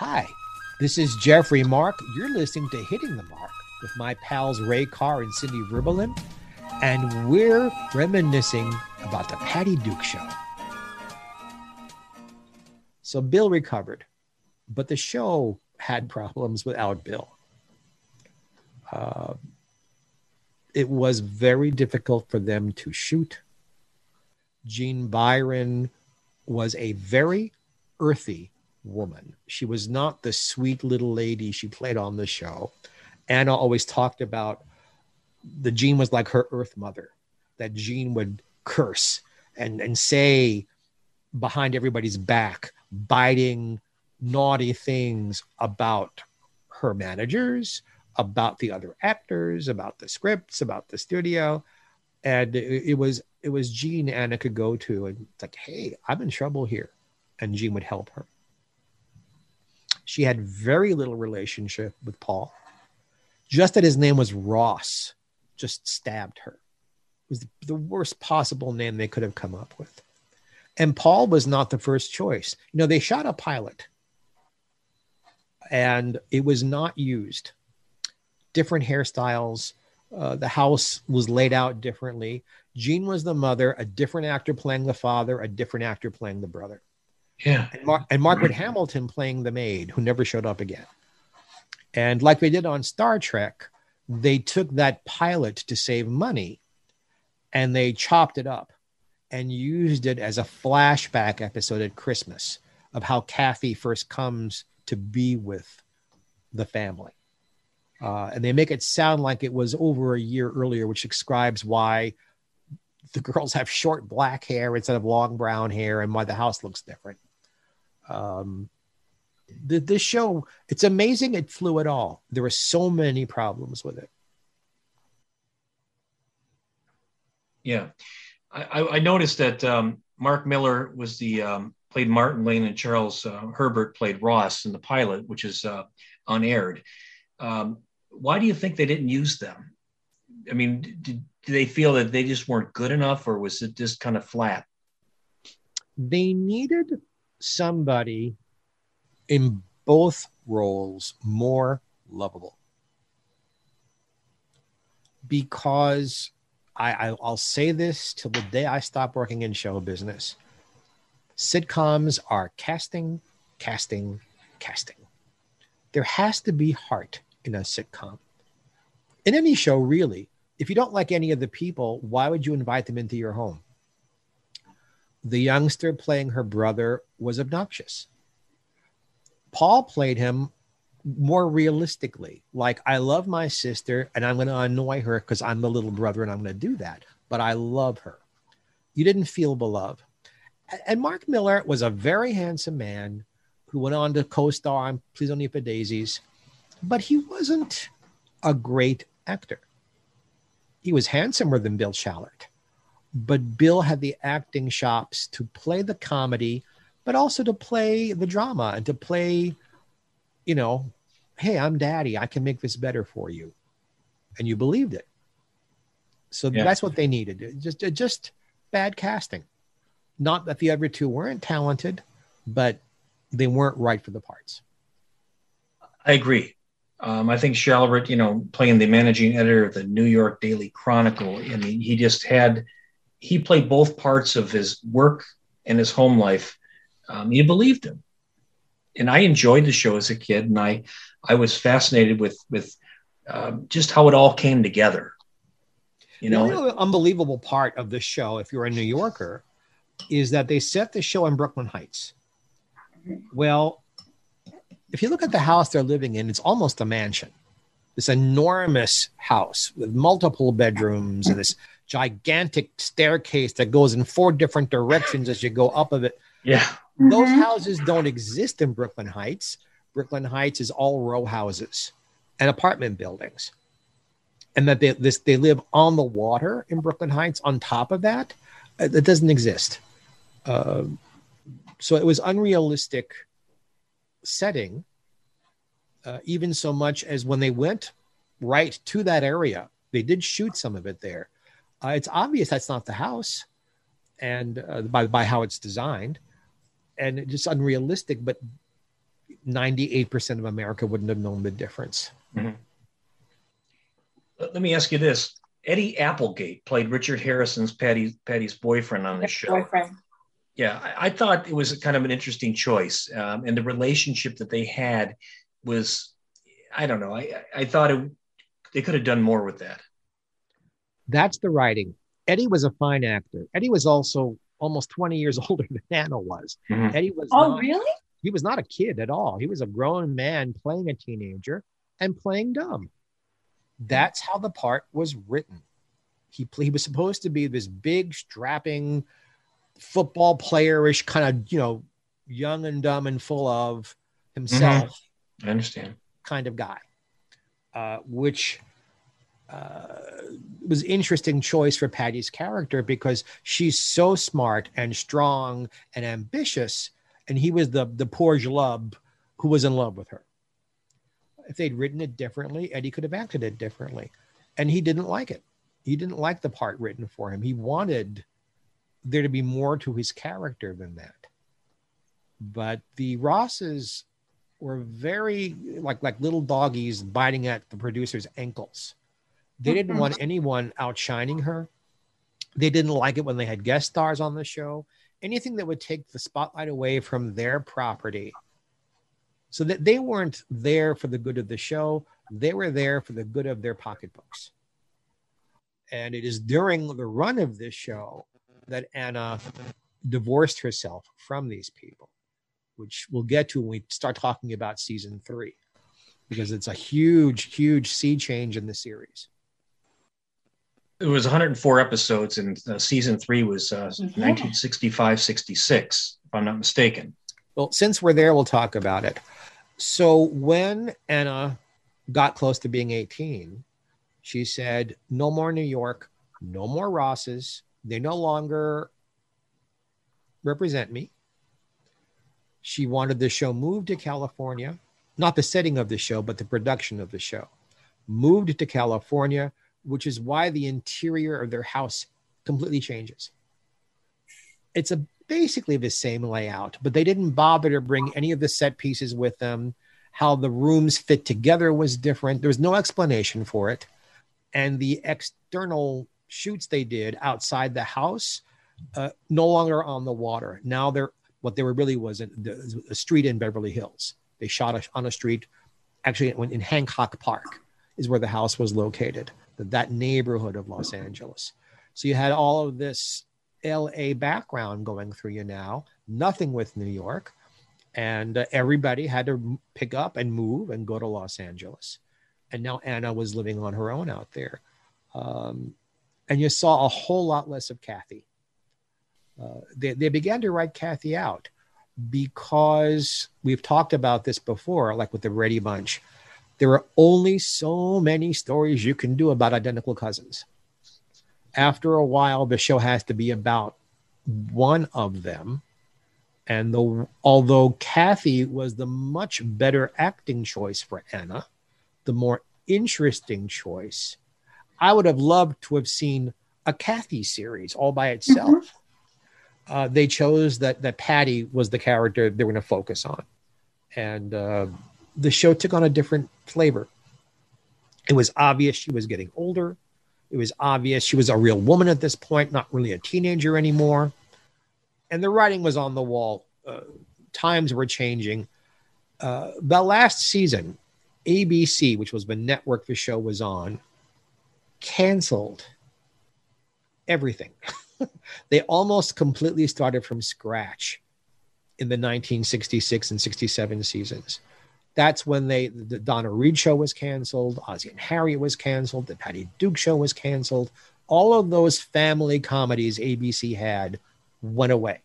Hi, this is Jeffrey Mark. You're listening to Hitting the Mark with my pals Ray Carr and Cindy Verbalin, and we're reminiscing about the Patty Duke show. So Bill recovered, but the show had problems without Bill. Uh, it was very difficult for them to shoot. Jean Byron was a very earthy woman. She was not the sweet little lady she played on the show. Anna always talked about the Jean was like her earth mother, that Jean would curse and, and say behind everybody's back, biting, naughty things about her managers, about the other actors, about the scripts, about the studio. And it, was it was Jean Anna could go to and it's like, hey, I'm in trouble here. And Jean would help her. She had very little relationship with Paul. Just that his name was Ross just stabbed her. It was the worst possible name they could have come up with. And Paul was not the first choice. You know, they shot a pilot and it was not used. Different hairstyles. Uh, the house was laid out differently. Jean was the mother, a different actor playing the father, a different actor playing the brother. Yeah. And, and Margaret Hamilton playing the maid who never showed up again. And like they did on Star Trek, they took that pilot to save money and they chopped it up and used it as a flashback episode at Christmas of how Kathy first comes to be with the family. Uh, and they make it sound like it was over a year earlier, which describes why the girls have short black hair instead of long brown hair and why the house looks different. Um, the, this show, it's amazing it flew at all. There were so many problems with it. Yeah. I, I noticed that um, Mark Miller was the um, played Martin Lane and Charles uh, Herbert played Ross in the pilot, which is uh, unaired. Um, why do you think they didn't use them? I mean, did, did they feel that they just weren't good enough, or was it just kind of flat? They needed somebody in both roles more lovable because I, will say this till the day I stop working in show business. Sitcoms are casting, casting, casting. There has to be heart in a sitcom. In any show, really. If you don't like any of the people, why would you invite them into your home? The youngster playing her brother was obnoxious. Paul played him more realistically. Like, I love my sister and I'm going to annoy her because I'm the little brother and I'm going to do that. But I love her. You didn't feel beloved. And Mark Miller was a very handsome man who went on to co star on Please Don't Eat the Daisies, but he wasn't a great actor. He was handsomer than Bill Schallert, but Bill had the acting chops to play the comedy, but also to play the drama and to play you know, hey, I'm daddy. I can make this better for you. And you believed it. So yeah. that's what they needed. Just, just bad casting. Not that the other two weren't talented, but they weren't right for the parts. I agree. Um, I think Schallert, you know, playing the managing editor of the New York Daily Chronicle, I mean, he just had, he played both parts of his work and his home life. Um, you believed him and I enjoyed the show as a kid, and I I was fascinated with with um, just how it all came together. You know, the only unbelievable part of this show, if you're a New Yorker, is that they set the show in Brooklyn Heights. Well, if you look at the house they're living in, it's almost a mansion. This enormous house with multiple bedrooms and this gigantic staircase that goes in four different directions as you go up of it. Yeah. Mm-hmm. Those houses don't exist in Brooklyn Heights. Brooklyn Heights is all row houses and apartment buildings. And that they this they live on the water in Brooklyn Heights on top of that, uh, that doesn't exist. Uh, so it was unrealistic setting, uh, even so much as when they went right to that area, they did shoot some of it there. Uh, it's obvious that's not the house, and uh, by by how it's designed and just unrealistic. But 98% of America wouldn't have known the difference. Mm-hmm. Let me ask you this. Eddie Applegate played Richard Harrison's Patty Patty's boyfriend on the show. Boyfriend. Yeah, I, I, thought it was kind of an interesting choice, um, and the relationship that they had was, I don't know, I I thought it, they could have done more with that. That's the writing. Eddie was a fine actor. Eddie was also almost 20 years older than Anna was. Mm-hmm. Eddie was. Oh, not, really? He was not a kid at all. He was a grown man playing a teenager and playing dumb. That's how the part was written. He, he was supposed to be this big, strapping, football playerish kind of, you know, young and dumb and full of himself. Mm-hmm. I understand. Kind of guy, uh, which uh, was interesting choice for Patty's character because she's so smart and strong and ambitious, and he was the the poor jalub who was in love with her if they'd written it differently, Eddie could have acted it differently. And he didn't like it. He didn't like the part written for him. He wanted there to be more to his character than that. But the Rosses were very like like little doggies biting at the producer's ankles. They didn't want mm-hmm. anyone outshining her. They didn't like it when they had guest stars on the show. Anything that would take the spotlight away from their property so that they weren't there for the good of the show they were there for the good of their pocketbooks and it is during the run of this show that anna divorced herself from these people which we'll get to when we start talking about season three because it's a huge huge sea change in the series it was 104 episodes and uh, season three was uh, 1965 66 if i'm not mistaken well since we're there we'll talk about it so when Anna got close to being 18, she said, No more New York, no more Rosses. They no longer represent me. She wanted the show moved to California, not the setting of the show, but the production of the show. Moved to California, which is why the interior of their house completely changes. It's a basically the same layout, but they didn't bother to bring any of the set pieces with them. How the rooms fit together was different. There was no explanation for it. And the external shoots they did outside the house, uh, no longer on the water. Now they're what they were really was in the, a street in Beverly Hills. They shot a, on a street, actually in Hancock Park is where the house was located, that neighborhood of Los Angeles. So you had all of this LA background going through you now, nothing with New York. And uh, everybody had to pick up and move and go to Los Angeles. And now Anna was living on her own out there. Um, and you saw a whole lot less of Kathy. Uh, they, they began to write Kathy out because we've talked about this before, like with the Brady Bunch. There are only so many stories you can do about identical cousins after a while, the show has to be about one of them. And the, although Kathy was the much better acting choice for Anna, the more interesting choice, I would have loved to have seen a Kathy series all by itself. Mm-hmm. Uh, they chose that that Patty was the character they were going to focus on, and uh, the show took on a different flavor. It was obvious she was getting older. It was obvious she was a real woman at this point, not really a teenager anymore. And the writing was on the wall. Uh, times were changing. Uh, the last season, ABC, which was the network the show was on, canceled everything. they almost completely started from scratch in the 1966 and 67 seasons that's when they the Donna Reed show was canceled, Ozzie and Harriet was canceled, the Patty Duke show was canceled. All of those family comedies ABC had went away.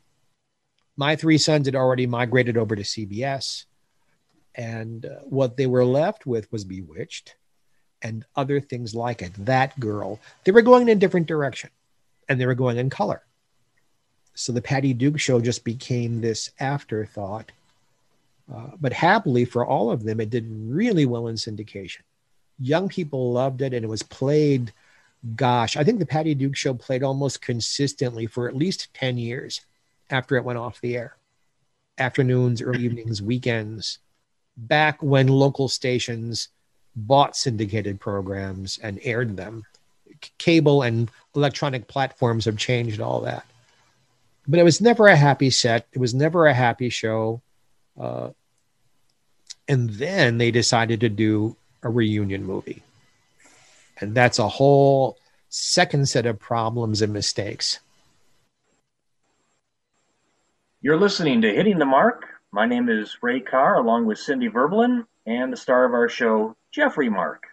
My three sons had already migrated over to CBS, and uh, what they were left with was Bewitched and other things like it. That girl, they were going in a different direction, and they were going in color. So the Patty Duke show just became this afterthought uh, but happily for all of them, it did really well in syndication. Young people loved it, and it was played. Gosh, I think the Patty Duke show played almost consistently for at least 10 years after it went off the air. Afternoons, early evenings, weekends. back when local stations bought syndicated programs and aired them. C- cable and electronic platforms have changed all that. But it was never a happy set. It was never a happy show. Uh, and then they decided to do a reunion movie. And that's a whole second set of problems and mistakes. You're listening to Hitting the Mark. My name is Ray Carr, along with Cindy Verbalin, and the star of our show, Jeffrey Mark.